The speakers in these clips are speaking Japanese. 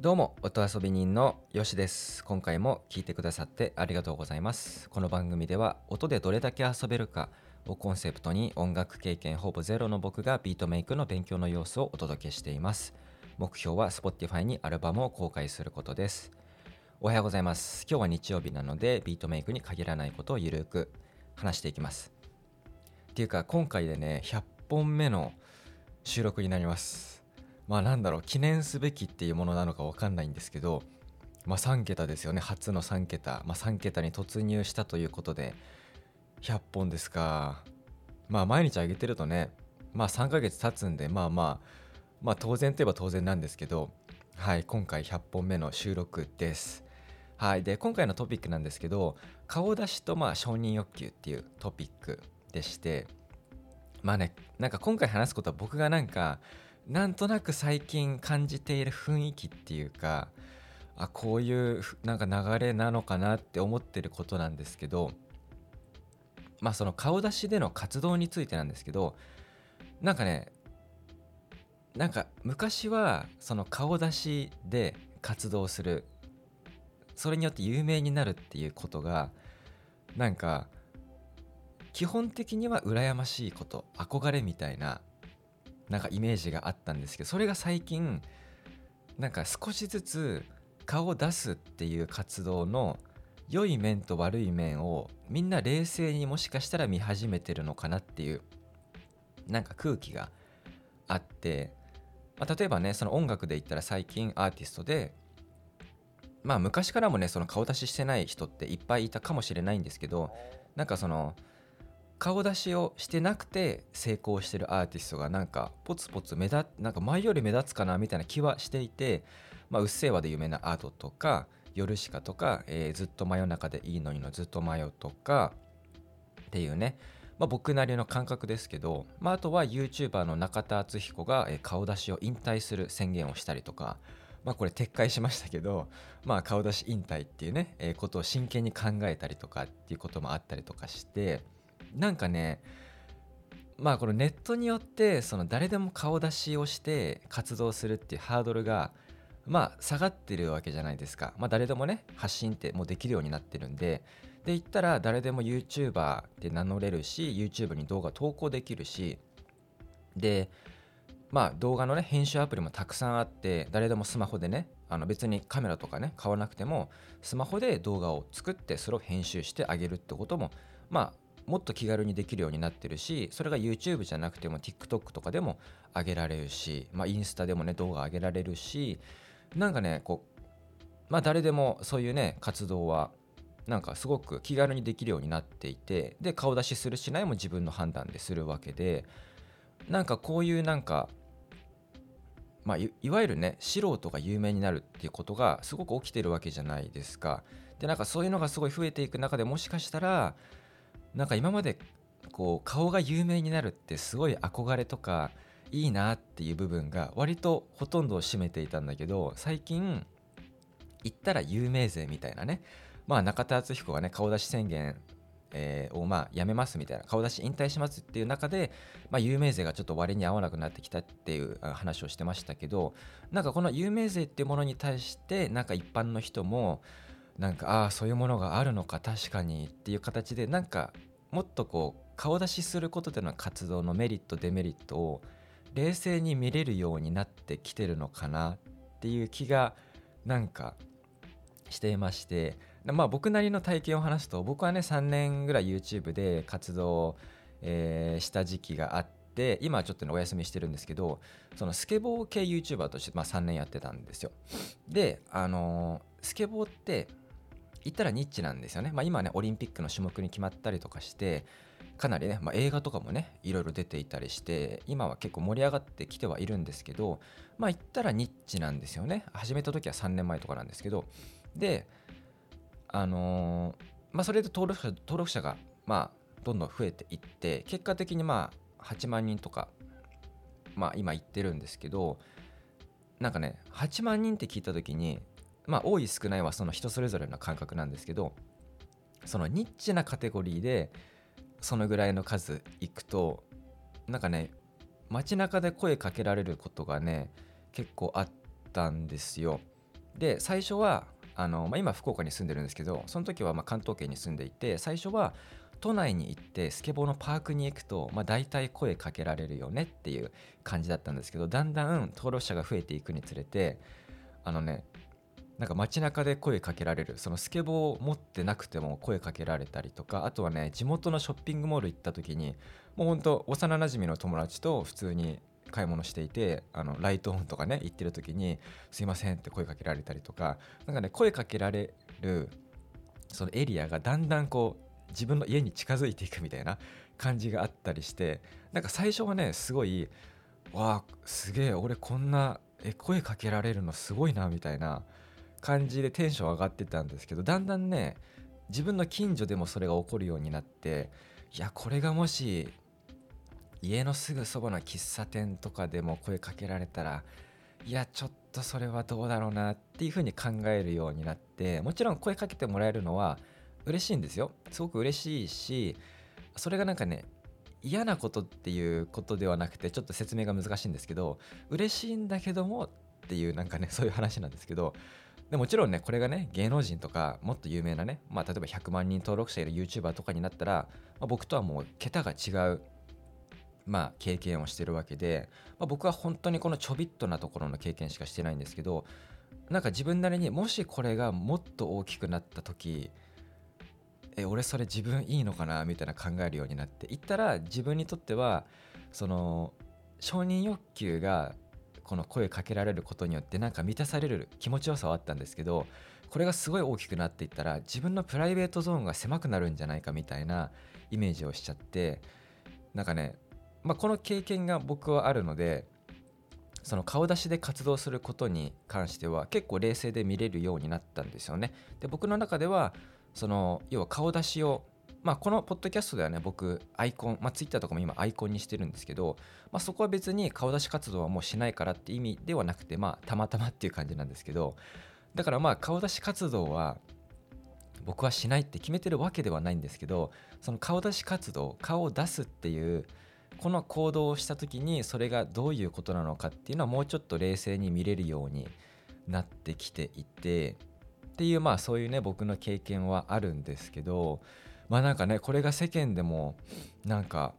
どうも音遊び人のよしです。今回も聞いてくださってありがとうございます。この番組では音でどれだけ遊べるかをコンセプトに音楽経験ほぼゼロの僕がビートメイクの勉強の様子をお届けしています。目標は Spotify にアルバムを公開することです。おはようございます。今日は日曜日なのでビートメイクに限らないことをゆるく話していきます。っていうか今回でね100本目の収録になります。まあなんだろう記念すべきっていうものなのか分かんないんですけどまあ3桁ですよね。初の3桁。まあ3桁に突入したということで100本ですか。まあ毎日上げてるとねまあ3ヶ月経つんでまあまあまあ当然といえば当然なんですけどはい今回100本目の収録です。はいで今回のトピックなんですけど顔出しとまあ承認欲求っていうトピックでしてまあねなんか今回話すことは僕がなんかなんとなく最近感じている雰囲気っていうかあこういうなんか流れなのかなって思ってることなんですけどまあその顔出しでの活動についてなんですけどなんかねなんか昔はその顔出しで活動するそれによって有名になるっていうことがなんか基本的には羨ましいこと憧れみたいななんかイメージがあったんですけどそれが最近なんか少しずつ顔を出すっていう活動の良い面と悪い面をみんな冷静にもしかしたら見始めてるのかなっていうなんか空気があって、まあ、例えばねその音楽で言ったら最近アーティストでまあ昔からもねその顔出ししてない人っていっぱいいたかもしれないんですけどなんかその顔出しをしてなくて成功してるアーティストがなんかポツポツ目立なんか前より目立つかなみたいな気はしていて、まあ、うっせぇわで有名なアートとかヨルシカとか、えー、ずっと真夜中でいいのにのずっと迷うとかっていうね、まあ、僕なりの感覚ですけど、まあ、あとは YouTuber の中田敦彦が、えー、顔出しを引退する宣言をしたりとか、まあ、これ撤回しましたけど、まあ、顔出し引退っていうね、えー、ことを真剣に考えたりとかっていうこともあったりとかしてなんかねまあこのネットによってその誰でも顔出しをして活動するっていうハードルがまあ下がってるわけじゃないですか。まあ誰でもね発信ってもうできるようになってるんでで言ったら誰でも YouTuber って名乗れるし YouTube に動画投稿できるしでまあ動画のね編集アプリもたくさんあって誰でもスマホでねあの別にカメラとかね買わなくてもスマホで動画を作ってそれを編集してあげるってこともまあもっと気軽にできるようになってるしそれが YouTube じゃなくても TikTok とかでも上げられるし、まあ、インスタでもね動画上げられるしなんかねこうまあ誰でもそういうね活動はなんかすごく気軽にできるようになっていてで顔出しするしないも自分の判断でするわけでなんかこういうなんかまあいわゆるね素人が有名になるっていうことがすごく起きてるわけじゃないですか。でなんかそういうのがすごい増えていく中でもしかしたらなんか今までこう顔が有名になるってすごい憧れとかいいなっていう部分が割とほとんどを占めていたんだけど最近言ったら有名税みたいなね。まあ中田敦彦がね顔出し宣言、えー、をまあやめますみたいな顔出し引退しますっていう中で、まあ、有名税がちょっと割に合わなくなってきたっていう話をしてましたけどなんかこの有名税っていうものに対してなんか一般の人もなんかああそういうものがあるのか確かにっていう形でなんかもっとこう顔出しすることでの活動のメリットデメリットを冷静に見れるようになってきてるのかなっていう気がなんかしていましてまあ僕なりの体験を話すと僕はね3年ぐらい YouTube で活動を、え、した時期があって今ちょっと、ね、お休みしてるんですけどそのスケボー系 YouTuber として、まあ、3年やってたんですよであのー、スケボーって言ったらニッチなんですよね。まあ、今ね、オリンピックの種目に決まったりとかして、かなりね、まあ、映画とかもね、いろいろ出ていたりして、今は結構盛り上がってきてはいるんですけど、まあ言ったらニッチなんですよね。始めた時は3年前とかなんですけど、で、あのー、まあそれで登録者登録者が、まあ、どんどん増えていって、結果的にまあ8万人とか、まあ今言ってるんですけど、なんかね、8万人って聞いた時に、まあ多い少ないはその人それぞれの感覚なんですけどそのニッチなカテゴリーでそのぐらいの数いくとなんかね街中で声かけられることがね結構あったんですよ。で最初はあの、まあ、今福岡に住んでるんですけどその時はま関東圏に住んでいて最初は都内に行ってスケボーのパークに行くと、まあ、大体声かけられるよねっていう感じだったんですけどだんだん登録者が増えていくにつれてあのねなんか街中で声かけられる。そのスケボーを持ってなくても声かけられたりとかあとはね地元のショッピングモール行った時にもうほんと幼なじみの友達と普通に買い物していてあのライトオンとかね行ってる時に「すいません」って声かけられたりとかなんかね声かけられるそのエリアがだんだんこう自分の家に近づいていくみたいな感じがあったりしてなんか最初はねすごいわあすげえ俺こんなえ声かけられるのすごいなみたいな感じでテンション上がってたんですけどだんだんね自分の近所でもそれが起こるようになっていやこれがもし家のすぐそばの喫茶店とかでも声かけられたらいやちょっとそれはどうだろうなっていうふうに考えるようになってもちろん声かけてもらえるのは嬉しいんですよ。すごく嬉しいしそれがなんかね嫌なことっていうことではなくてちょっと説明が難しいんですけど嬉しいんだけどもっていうなんかね そういう話なんですけどでもちろんねこれがね芸能人とかもっと有名なねまあ例えば100万人登録者いる YouTuber とかになったら、まあ、僕とはもう桁が違うまあ経験をしてるわけで、まあ、僕は本当にこのちょびっとなところの経験しかしてないんですけどなんか自分なりにもしこれがもっと大きくなった時え俺それ自分いいのかなみたいな考えるようになっていったら自分にとってはその承認欲求がこの声かけられることによってなんか満たされる気持ちよさはあったんですけどこれがすごい大きくなっていったら自分のプライベートゾーンが狭くなるんじゃないかみたいなイメージをしちゃってなんかね、まあ、この経験が僕はあるのでその顔出しで活動することに関しては結構冷静で見れるようになったんですよね。で僕の中ではその要は顔出しをまあこのポッドキャストではね僕アイコンまあツイッターとかも今アイコンにしてるんですけど、まあ、そこは別に顔出し活動はもうしないからって意味ではなくてまあたまたまっていう感じなんですけどだからまあ顔出し活動は僕はしないって決めてるわけではないんですけどその顔出し活動顔を出すっていうこの行動をした時にそれがどういうことなのかっていうのはもうちょっと冷静に見れるようになってきていてっていうまあそういうね僕の経験はあるんですけどまあなんかねこれが世間でもなんか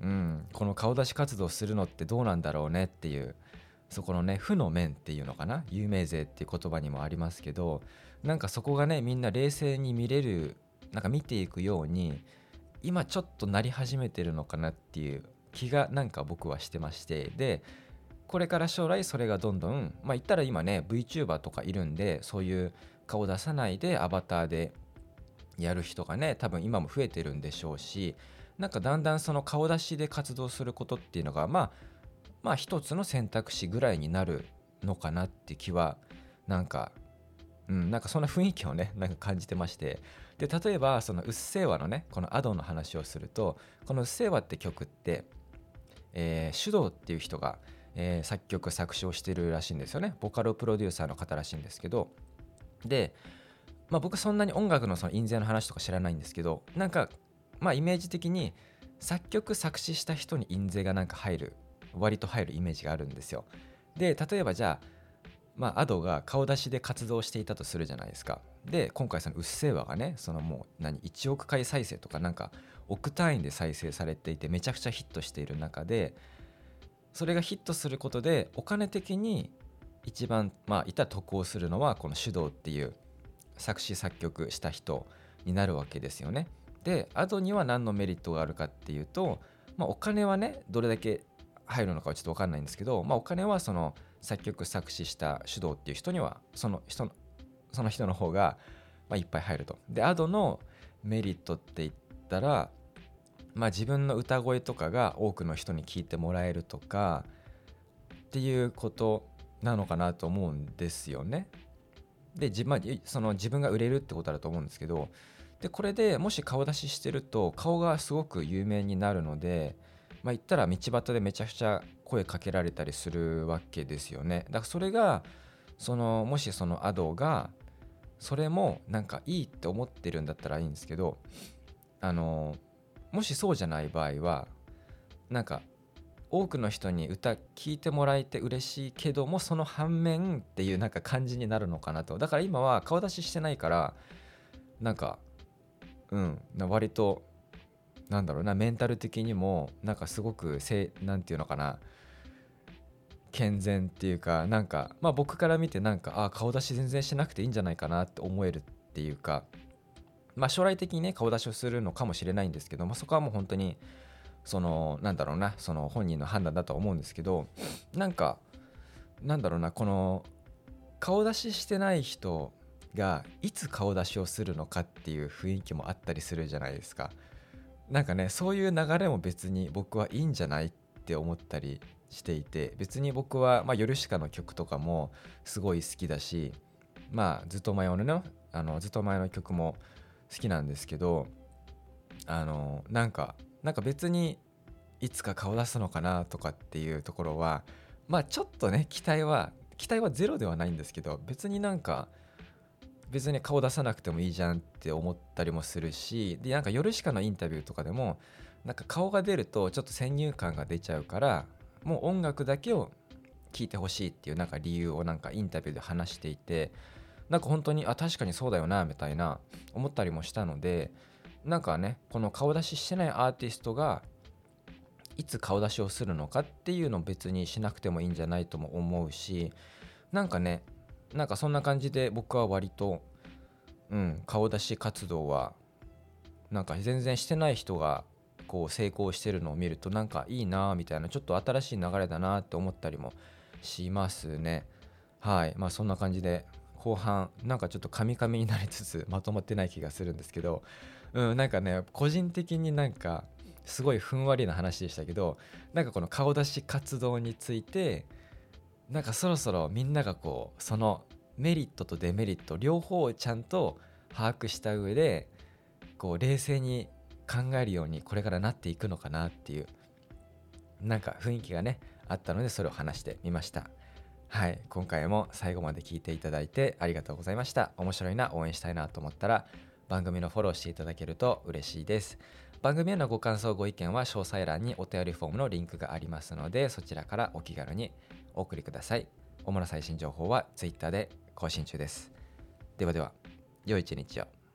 うんこの顔出し活動するのってどうなんだろうねっていうそこのね負の面っていうのかな有名税っていう言葉にもありますけどなんかそこがねみんな冷静に見れるなんか見ていくように今ちょっとなり始めてるのかなっていう気がなんか僕はしてましてでこれから将来それがどんどんまあ言ったら今ね VTuber とかいるんでそういう顔出さないでアバターでやる人がね多分今も増えてるんでしょうしなんかだんだんその顔出しで活動することっていうのがまあまあ一つの選択肢ぐらいになるのかなって気はなんかうんなんかそんな雰囲気をねなんか感じてまして。で例えばその「うっせぇわ」のねこの Ado の話をするとこの「うっせぇわ」って曲って、えー、手動っていう人がえー、作曲作詞をしてるらしいんですよね。ボカロプロデューサーの方らしいんですけど。で、まあ、僕そんなに音楽のその印税の話とか知らないんですけどなんかまあイメージ的に作曲作詞した人に印税がなんか入る割と入るイメージがあるんですよ。で例えばじゃあまあ、アドが顔出しで活動していたとするじゃないですか。で、今回そのうっせぇわがね、そのもう何、1億回再生とかなんか億単位で再生されていてめちゃくちゃヒットしている中で、それがヒットすることでお金的に一番まあいた得をするのはこの手動っていう作詞作曲した人になるわけですよね。でアドには何のメリットがあるかっていうと、まあ、お金はねどれだけ入るのかはちょっと分かんないんですけど、まあ、お金はその作曲作詞した手動っていう人にはその人のその人の方がまいっぱい入ると。でアドのメリットって言ったらまあ、自分の歌声とかが多くの人に聞いてもらえるとかっていうことなのかなと思うんですよね。で自,、まあ、その自分が売れるってことだと思うんですけどでこれでもし顔出ししてると顔がすごく有名になるので、まあ、言ったら道端でめちゃくちゃ声かけられたりするわけですよね。だからそれがそのもしそのアドがそれもなんかいいって思ってるんだったらいいんですけどあのもしそうじゃない場合はなんか多くの人に歌聴いてもらえて嬉しいけどもその反面っていうなんか感じになるのかなと。だから今は顔出ししてないからなんかうん割となんだろうなメンタル的にもなんかすごくせなんていうのかな健全っていうかなんかまあ僕から見てなんかあ顔出し全然しなくていいんじゃないかなって思えるっていうかまあ将来的にね顔出しをするのかもしれないんですけど、まあ、そこはもう本当にそのなんだろうなその本人の判断だと思うんですけどなんかなんだろうなこの顔出ししてない人がいつ顔出しをするのかっていう雰囲気もあったりするじゃないですか。なんかねそういう流れも別に僕はいいんじゃないって思ったりしていて別に僕は、まあ、ヨルシカの曲とかもすごい好きだしまあずっと前のねあのずっと前の曲も好きなんですけどあのなんかなんか別にいつか顔出すのかなとかっていうところはまあちょっとね期待は期待はゼロではないんですけど別になんか別に顔出さなくてもいいじゃんって思ったりもするしでなんか夜しかのインタビューとかでもなんか顔が出るとちょっと先入観が出ちゃうからもう音楽だけを聴いてほしいっていうなんか理由をなんかインタビューで話していてなんか本当にあ確かにそうだよなみたいな思ったりもしたのでなんかねこの顔出ししてないアーティストがいつ顔出しをするのかっていうのを別にしなくてもいいんじゃないとも思うしなんかねなんかそんな感じで僕は割とうん顔出し活動はなんか全然してない人がこう成功してるのを見るとなんかいいなみたいなちょっと新しい流れだなって思ったりもしますね。はい。まあそんな感じで後半なんかちょっとカミカミになりつつまとまってない気がするんですけどうんなんかね個人的になんかすごいふんわりな話でしたけどなんかこの顔出し活動についてなんかそろそろみんながこうそのメリットとデメリット両方をちゃんと把握した上でこう冷静に考えるようにこれからなっていくのかなっていうなんか雰囲気がねあったのでそれを話してみました。はい今回も最後まで聞いていただいてありがとうございました。面白いな応援したいなと思ったら番組のフォローしていただけると嬉しいです。番組へのご感想ご意見は詳細欄にお便りフォームのリンクがあります。のでそちらからお気軽にお送りください。主な最新情報は Twitter で更新中です。ではでは良い一日を。